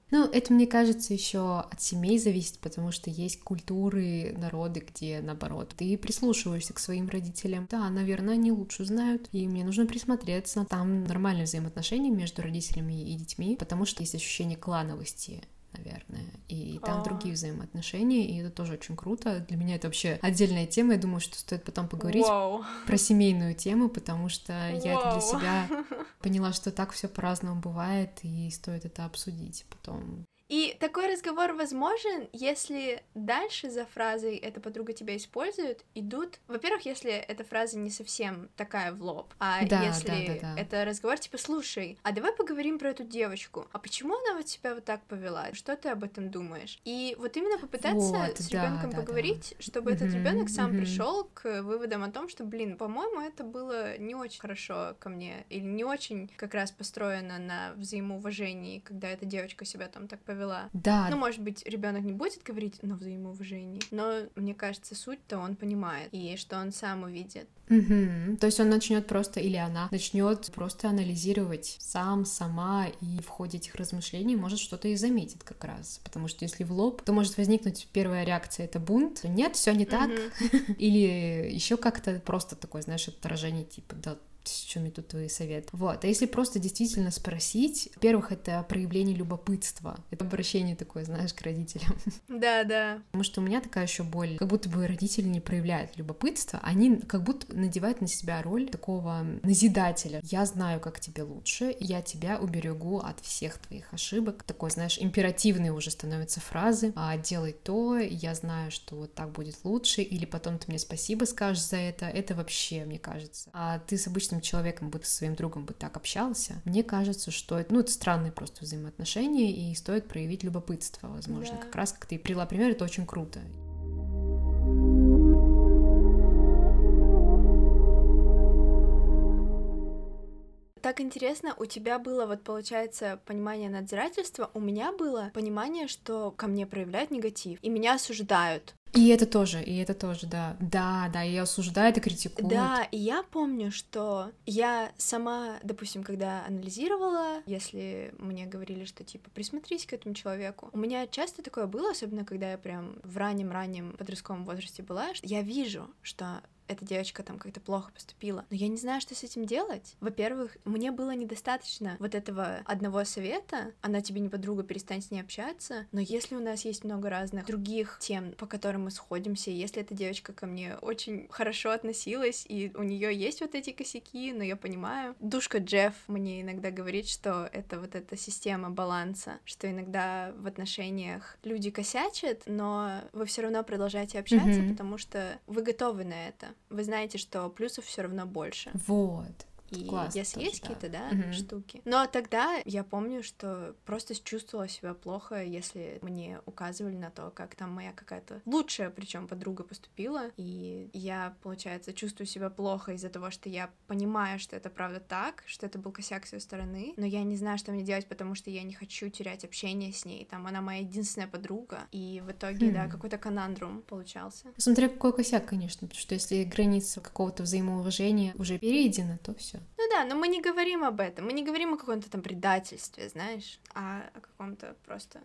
Ну, это, мне кажется, еще от семей зависит, потому что есть культуры, народы, где, наоборот, ты прислушиваешься к своим родителям. Да, наверное, они лучше знают, и мне нужно присмотреться. Там нормальные взаимоотношения между родителями и детьми, потому что есть ощущение клановости наверное. И там другие взаимоотношения, и это тоже очень круто. Для меня это вообще отдельная тема. Я думаю, что стоит потом поговорить Вау. про семейную тему, потому что я это Вау. для себя поняла, что так все по-разному бывает, и стоит это обсудить потом. И такой разговор возможен, если дальше за фразой «эта подруга тебя использует» идут... Во-первых, если эта фраза не совсем такая в лоб, а Да, если да, да, да. это разговор типа «слушай, а давай поговорим про эту девочку, а почему она вот себя вот так повела? Что ты об этом думаешь?» И вот именно попытаться Вот, с да, ребенком да, да. поговорить, чтобы этот Мгм, ребенок сам мгм. пришел к выводам о том, что, блин, по-моему, это было не очень хорошо ко мне, или не очень как раз построено на взаимоуважении, когда эта девочка себя там так повела. Да, Ну, может быть, ребенок не будет говорить на взаимоуважении, но мне кажется, суть-то он понимает, и что он сам увидит. Мгм. То есть он начнет просто, или она начнет просто анализировать сам, сама, и в ходе этих размышлений может что-то и заметит как раз. Потому что если в лоб, то может возникнуть первая реакция это бунт. Нет, все не так. Мгм. Или еще как-то просто такое, знаешь, отражение типа, да, с чем мне тут твои советы? Вот. А если просто действительно спросить, во-первых, это проявление любопытства. Это обращение такое, знаешь, к родителям. Да, да. Потому что у меня такая еще боль, как будто бы родители не проявляют любопытства, они как будто надевают на себя роль такого назидателя. Я знаю, как тебе лучше, я тебя уберегу от всех твоих ошибок. Такой, знаешь, императивные уже становятся фразы. А, делай то, я знаю, что вот так будет лучше, или потом ты мне спасибо скажешь за это. Это вообще, мне кажется. А ты с обычным человеком, бы, со своим другом бы так общался, мне кажется, что это, ну, это странные просто взаимоотношения, и стоит проявить любопытство, возможно. Да. Как раз, как ты привела пример, это очень круто. Так интересно, у тебя было, вот получается, понимание надзирательства, у меня было понимание, что ко мне проявляют негатив, и меня осуждают. И это тоже, и это тоже, да. Да, да, ее осуждают и критикуют. Да, и я помню, что я сама, допустим, когда анализировала, если мне говорили, что типа присмотрись к этому человеку, у меня часто такое было, особенно когда я прям в раннем-раннем подростковом возрасте была, что я вижу, что эта девочка там как-то плохо поступила, но я не знаю, что с этим делать. Во-первых, мне было недостаточно вот этого одного совета, она тебе не подруга, перестань с ней общаться, но если у нас есть много разных других тем, по которым мы сходимся, если эта девочка ко мне очень хорошо относилась, и у нее есть вот эти косяки, но я понимаю. Душка Джефф мне иногда говорит, что это вот эта система баланса, что иногда в отношениях люди косячат, но вы все равно продолжаете общаться, Мгм. потому что вы готовы на это. Вы знаете, что плюсов все равно больше. Вот. И Классно если тоже, есть да. какие-то, да, Мгм. штуки. Но тогда я помню, что просто чувствовала себя плохо, если мне указывали на то, как там моя какая-то лучшая, причем подруга поступила. И я, получается, чувствую себя плохо из-за того, что я понимаю, что это правда так, что это был косяк с ее стороны, но я не знаю, что мне делать, потому что я не хочу терять общение с ней. Там она моя единственная подруга. И в итоге, да, Хм. какой-то конандрум получался. Смотря какой косяк, конечно, потому что если граница какого-то взаимоуважения уже перейдена, то все. Ну да, но мы не говорим об этом. Мы не говорим о каком-то там предательстве, знаешь, а о каком-то просто...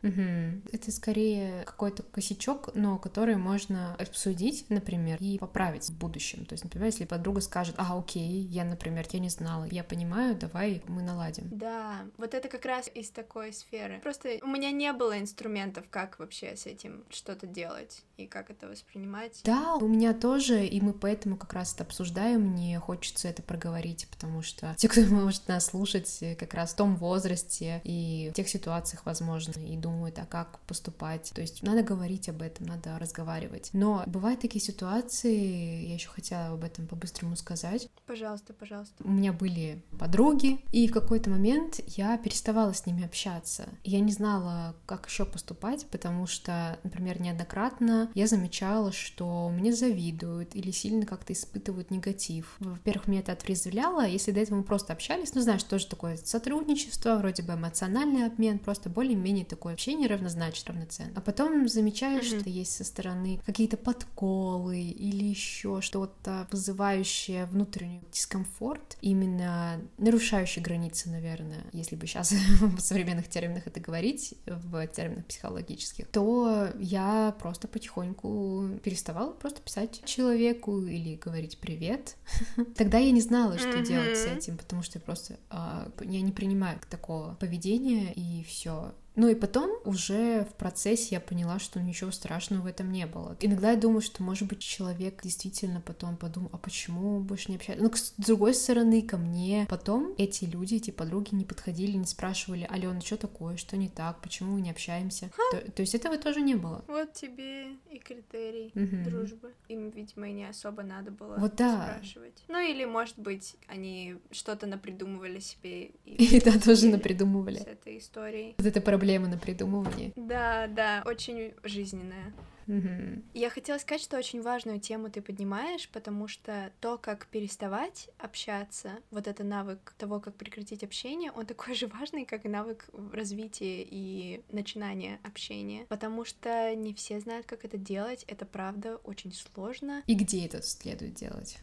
Это скорее какой-то косячок, но который можно обсудить, например, и поправить в будущем. То есть, например, если подруга скажет, а, окей, я, например, я не знала, я понимаю, давай мы наладим. Да, вот это как раз из такой сферы. Просто у меня не было инструментов, как вообще с этим что-то делать и как это воспринимать. Да, у меня тоже, и мы поэтому как раз это обсуждаем, мне хочется это проговорить, потому что те, кто может нас слушать э, как раз в том возрасте и в тех ситуациях, возможно, и думают, а как поступать. То есть надо говорить об этом, надо разговаривать. Но бывают такие ситуации, я еще хотела об этом по-быстрому сказать. Пожалуйста, пожалуйста. У меня были подруги, и в какой-то момент я переставала с ними общаться. Я не знала, как еще поступать, потому что, например, неоднократно я замечала, что мне завидуют или сильно как-то испытывают негатив. Во-первых, меня это отрезвляло, если до этого мы просто общались, ну, знаешь, тоже такое сотрудничество, вроде бы эмоциональный обмен, просто более-менее такое общение равнозначно, равноценно. А потом замечаешь, Мгм. что есть со стороны какие-то подколы или еще что-то вызывающее внутренний дискомфорт, именно нарушающий границы, наверное, если бы сейчас в современных терминах это говорить, в терминах психологических, то я просто потихоньку переставала просто писать человеку или говорить привет. Тогда я не знала, что делать с Мгм. этим, потому что я просто а, я не принимаю такого поведения, и все. Ну и потом уже в процессе я поняла, что ничего страшного в этом не было. Иногда я думаю, что, может быть, человек действительно потом подумал, а почему больше не общается? Ну, с другой стороны, ко мне потом эти люди, эти подруги не подходили, не спрашивали, Алена, что такое, что не так, почему мы не общаемся? То, то есть этого тоже не было. Вот тебе и критерий угу. дружбы. Им, видимо, и не особо надо было вот да. спрашивать. Ну или, может быть, они что-то напридумывали себе. И, и да, тоже напридумывали. С этой историей. Вот это проблема на придумывании. Да, да, очень жизненная. Угу. Я хотела сказать, что очень важную тему ты поднимаешь, потому что то, как переставать общаться, вот это навык того, как прекратить общение, он такой же важный, как и навык развития и начинания общения, потому что не все знают, как это делать, это правда очень сложно. И где это следует делать?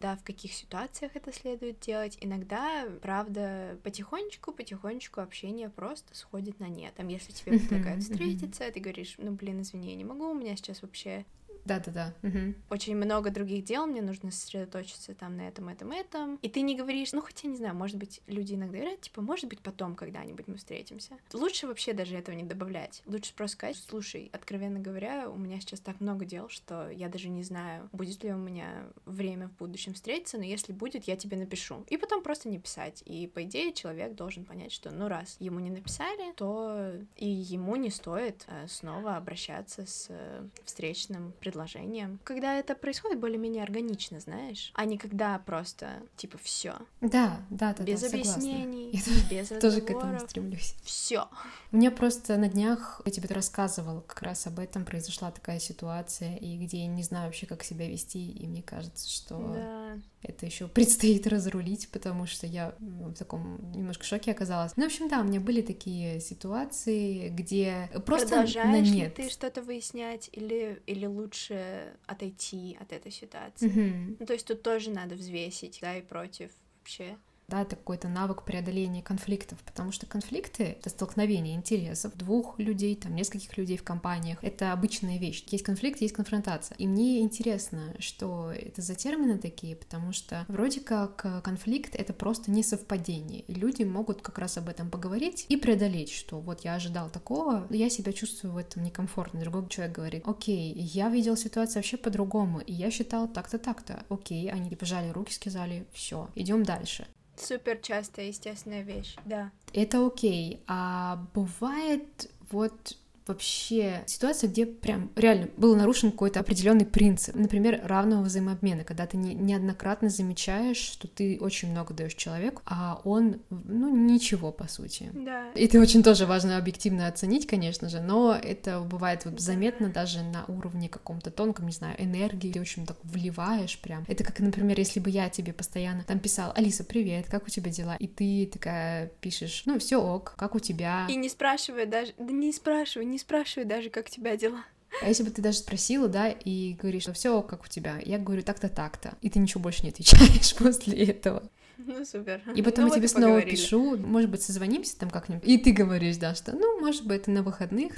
Да, в каких ситуациях это следует делать. Иногда, правда, потихонечку-потихонечку общение просто сходит на нет. Там, если тебе предлагают встретиться, ты говоришь, ну, блин, извини, я не могу, у меня сейчас вообще да-да-да. Угу. Очень много других дел, мне нужно сосредоточиться там на этом, этом, этом. И ты не говоришь, ну хотя не знаю, может быть, люди иногда говорят, типа, может быть, потом когда-нибудь мы встретимся. Лучше вообще даже этого не добавлять. Лучше просто сказать, слушай, откровенно говоря, у меня сейчас так много дел, что я даже не знаю, будет ли у меня время в будущем встретиться, но если будет, я тебе напишу. И потом просто не писать. И по идее человек должен понять, что ну раз ему не написали, то и ему не стоит э, снова обращаться с э, встречным предложением предложением. Когда это происходит более-менее органично, знаешь, а не когда просто типа все. Да, да, да. Без да, объяснений, я без тоже к этому стремлюсь. Все. Мне просто на днях, я тебе рассказывала как раз об этом, произошла такая ситуация, и где я не знаю вообще, как себя вести, и мне кажется, что да. это еще предстоит разрулить, потому что я в таком немножко шоке оказалась. Ну, в общем, да, у меня были такие ситуации, где просто Продолжаешь на нет. ли ты что-то выяснять, или, или лучше отойти от этой ситуации? Угу. Ну, то есть тут тоже надо взвесить, да, и против вообще да, это какой-то навык преодоления конфликтов, потому что конфликты — это столкновение интересов двух людей, там, нескольких людей в компаниях. Это обычная вещь. Есть конфликт, есть конфронтация. И мне интересно, что это за термины такие, потому что вроде как конфликт — это просто не совпадение, и люди могут как раз об этом поговорить и преодолеть, что вот я ожидал такого, я себя чувствую в этом некомфортно. Другой человек говорит, окей, я видел ситуацию вообще по-другому, и я считал так-то, так-то. Окей, они пожали руки, сказали, все, идем дальше. Супер частая, естественная вещь, да. Это окей. А бывает вот вообще ситуация, где прям реально был нарушен какой-то определенный принцип. Например, равного взаимообмена, когда ты не, неоднократно замечаешь, что ты очень много даешь человеку, а он, ну, ничего, по сути. Да. И это очень тоже важно объективно оценить, конечно же, но это бывает вот заметно даже на уровне каком-то тонком, не знаю, энергии, ты очень так вливаешь прям. Это как, например, если бы я тебе постоянно там писал, Алиса, привет, как у тебя дела? И ты такая пишешь, ну, все ок, как у тебя? И не спрашивая даже, да не спрашивай, не спрашиваю даже, как тебя дела. А если бы ты даже спросила, да, и говоришь, что все как у тебя, я говорю так-то, так-то, и ты ничего больше не отвечаешь после этого. Ну, супер. И потом ну, я тебе снова поговорили. пишу, может быть, созвонимся там как-нибудь, и ты говоришь, да, что, ну, может быть, на выходных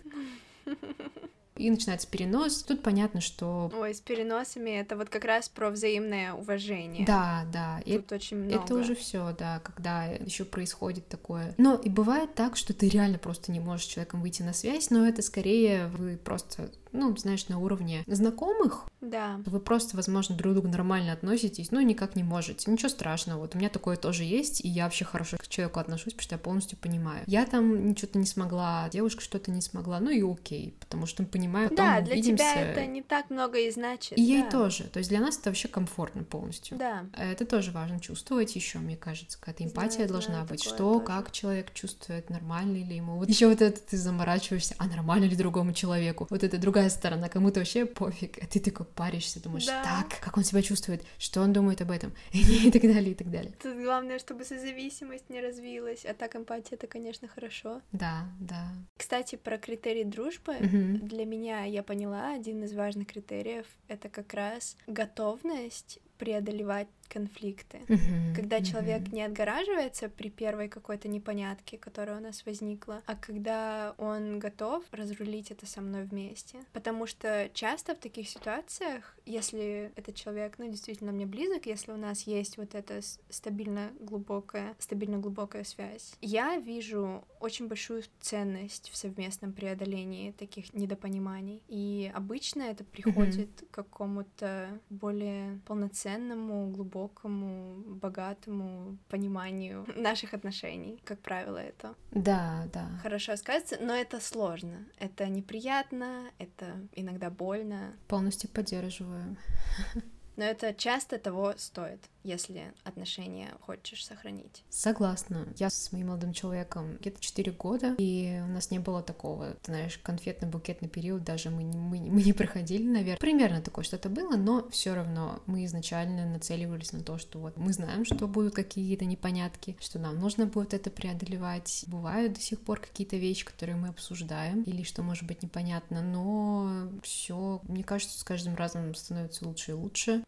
и начинается перенос. Тут понятно, что... Ой, с переносами это вот как раз про взаимное уважение. Да, да. Тут и очень много. Это уже все, да, когда еще происходит такое. Но и бывает так, что ты реально просто не можешь с человеком выйти на связь, но это скорее вы просто ну, знаешь, на уровне знакомых, да. вы просто, возможно, друг к другу нормально относитесь, но никак не можете. Ничего страшного, вот у меня такое тоже есть, и я вообще хорошо к человеку отношусь, потому что я полностью понимаю. Я там что-то не смогла, девушка что-то не смогла, ну и окей, потому что мы понимаем, потом Да, для увидимся. тебя это не так много и значит. И да. ей тоже, то есть для нас это вообще комфортно полностью. Да. Это тоже важно чувствовать еще, мне кажется, какая-то эмпатия знаю, должна знаю, быть, что, тоже. как человек чувствует, нормально ли ему. Вот еще вот это ты заморачиваешься, а нормально ли другому человеку. Вот это другая сторона кому-то вообще пофиг, а ты такой паришься, думаешь, Да. так, как он себя чувствует, что он думает об этом, и так далее, и так далее. Тут главное, чтобы созависимость не развилась, а так эмпатия это, конечно, хорошо. Да, да. Кстати, про критерий дружбы. Мгм. Для меня, я поняла, один из важных критериев — это как раз готовность преодолевать конфликты. Мгм, Когда мгм. человек не отгораживается при первой какой-то непонятке, которая у нас возникла, а когда он готов разрулить это со мной вместе. Потому что часто в таких ситуациях, если этот человек, ну, действительно мне близок, если у нас есть вот эта стабильно глубокая, стабильно глубокая связь, я вижу очень большую ценность в совместном преодолении таких недопониманий. И обычно это приходит к какому-то более полноценному, глубокому, богатому пониманию наших отношений. Как правило, это Да, да. хорошо сказывается, но это сложно. Это неприятно, это иногда больно, Полностью поддерживаю. но это часто того стоит, если отношения хочешь сохранить. Согласна. Я с моим молодым человеком где-то 4 года, и у нас не было такого, ты знаешь, конфетно-букетный период, даже мы не, мы, мы не проходили, наверное. Примерно такое что-то было, но все равно мы изначально нацеливались на то, что вот мы знаем, что будут какие-то непонятки, что нам нужно будет это преодолевать. Бывают до сих пор какие-то вещи, которые мы обсуждаем, или что может быть непонятно, но все, мне кажется, с каждым разом становится лучше и лучше.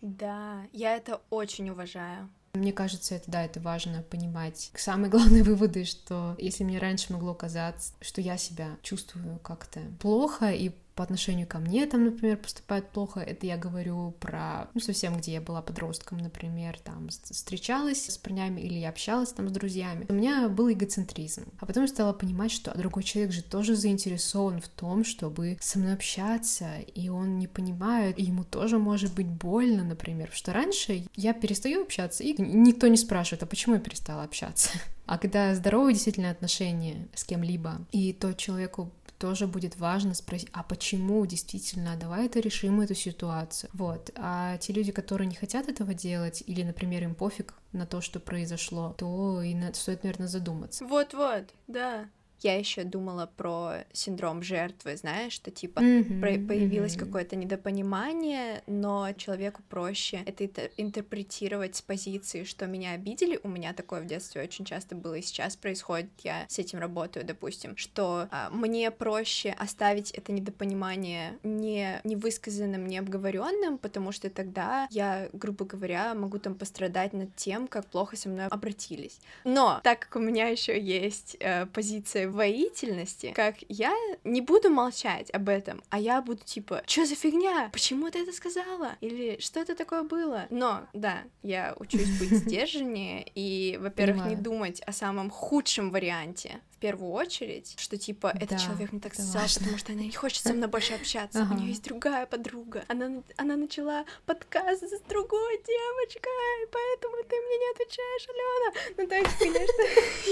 Да, я это очень уважаю. Мне кажется, это да, это важно понимать. Самые главные выводы, что если мне раньше могло казаться, что я себя чувствую как-то плохо и по отношению ко мне там, например, поступают плохо, это я говорю про, ну, совсем, где я была подростком, например, там, встречалась с парнями или я общалась там с друзьями. У меня был эгоцентризм. А потом я стала понимать, что а другой человек же тоже заинтересован в том, чтобы со мной общаться, и он не понимает, и ему тоже может быть больно, например, что раньше я перестаю общаться, и никто не спрашивает, а почему я перестала общаться. А когда здоровые действительно отношения с кем-либо, и то человеку тоже будет важно спросить, а почему действительно, давай это решим эту ситуацию. Вот. А те люди, которые не хотят этого делать, или, например, им пофиг на то, что произошло, то и на- стоит, наверное, задуматься. Вот-вот, да. Я еще думала про синдром жертвы, знаешь, что типа про- появилось мгм. какое-то недопонимание, но человеку проще это интерпретировать с позиции, что меня обидели. У меня такое в детстве очень часто было и сейчас происходит. Я с этим работаю, допустим, что а, мне проще оставить это недопонимание не невысказанным, не обговоренным, потому что тогда я, грубо говоря, могу там пострадать над тем, как плохо со мной обратились. Но так как у меня еще есть э, позиция воительности, как я не буду молчать об этом, а я буду типа, что за фигня? Почему ты это сказала? Или что это такое было? Но, да, я учусь быть сдержаннее и, во-первых, не думать о самом худшем варианте в первую очередь, что типа этот Да, человек мне так это сказал, важно. потому что она не хочет со мной больше общаться. У Ага. нее есть другая подруга. Она, она начала подкаст с другой девочкой, поэтому ты мне не отвечаешь, Алена. Ну, то есть, конечно,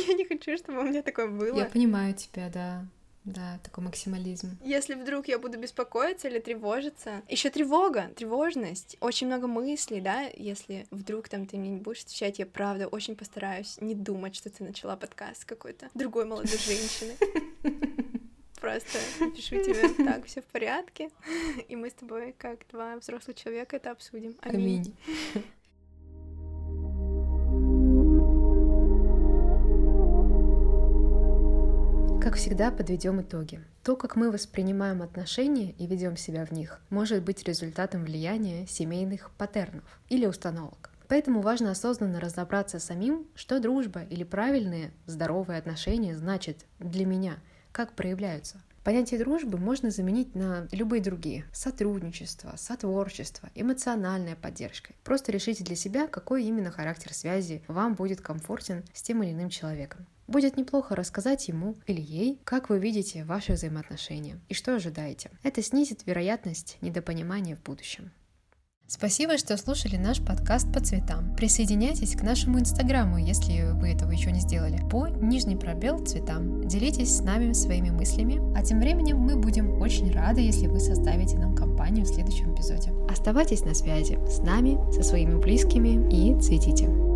я не хочу, чтобы у меня такое было. Я понимаю тебя, да. Да, такой максимализм. Если вдруг я буду беспокоиться или тревожиться, еще тревога, тревожность, очень много мыслей, да, если вдруг там ты мне не будешь отвечать, я правда очень постараюсь не думать, что ты начала подкаст с какой-то другой молодой женщины. Просто пишу тебе, так, все в порядке, и мы с тобой, как два взрослых человека, это обсудим. Аминь. Аминь. Как всегда, подведем итоги. То, как мы воспринимаем отношения и ведем себя в них, может быть результатом влияния семейных паттернов или установок. Поэтому важно осознанно разобраться самим, что дружба или правильные, здоровые отношения значит для меня, как проявляются. Понятие дружбы можно заменить на любые другие. Сотрудничество, сотворчество, эмоциональная поддержка. Просто решите для себя, какой именно характер связи вам будет комфортен с тем или иным человеком. Будет неплохо рассказать ему или ей, как вы видите ваши взаимоотношения и что ожидаете. Это снизит вероятность недопонимания в будущем. Спасибо, что слушали наш подкаст по цветам. Присоединяйтесь к нашему инстаграму, если вы этого еще не сделали, по нижний пробел цветам. Делитесь с нами своими мыслями, а тем временем мы будем очень рады, если вы составите нам компанию в следующем эпизоде. Оставайтесь на связи с нами, со своими близкими и цветите.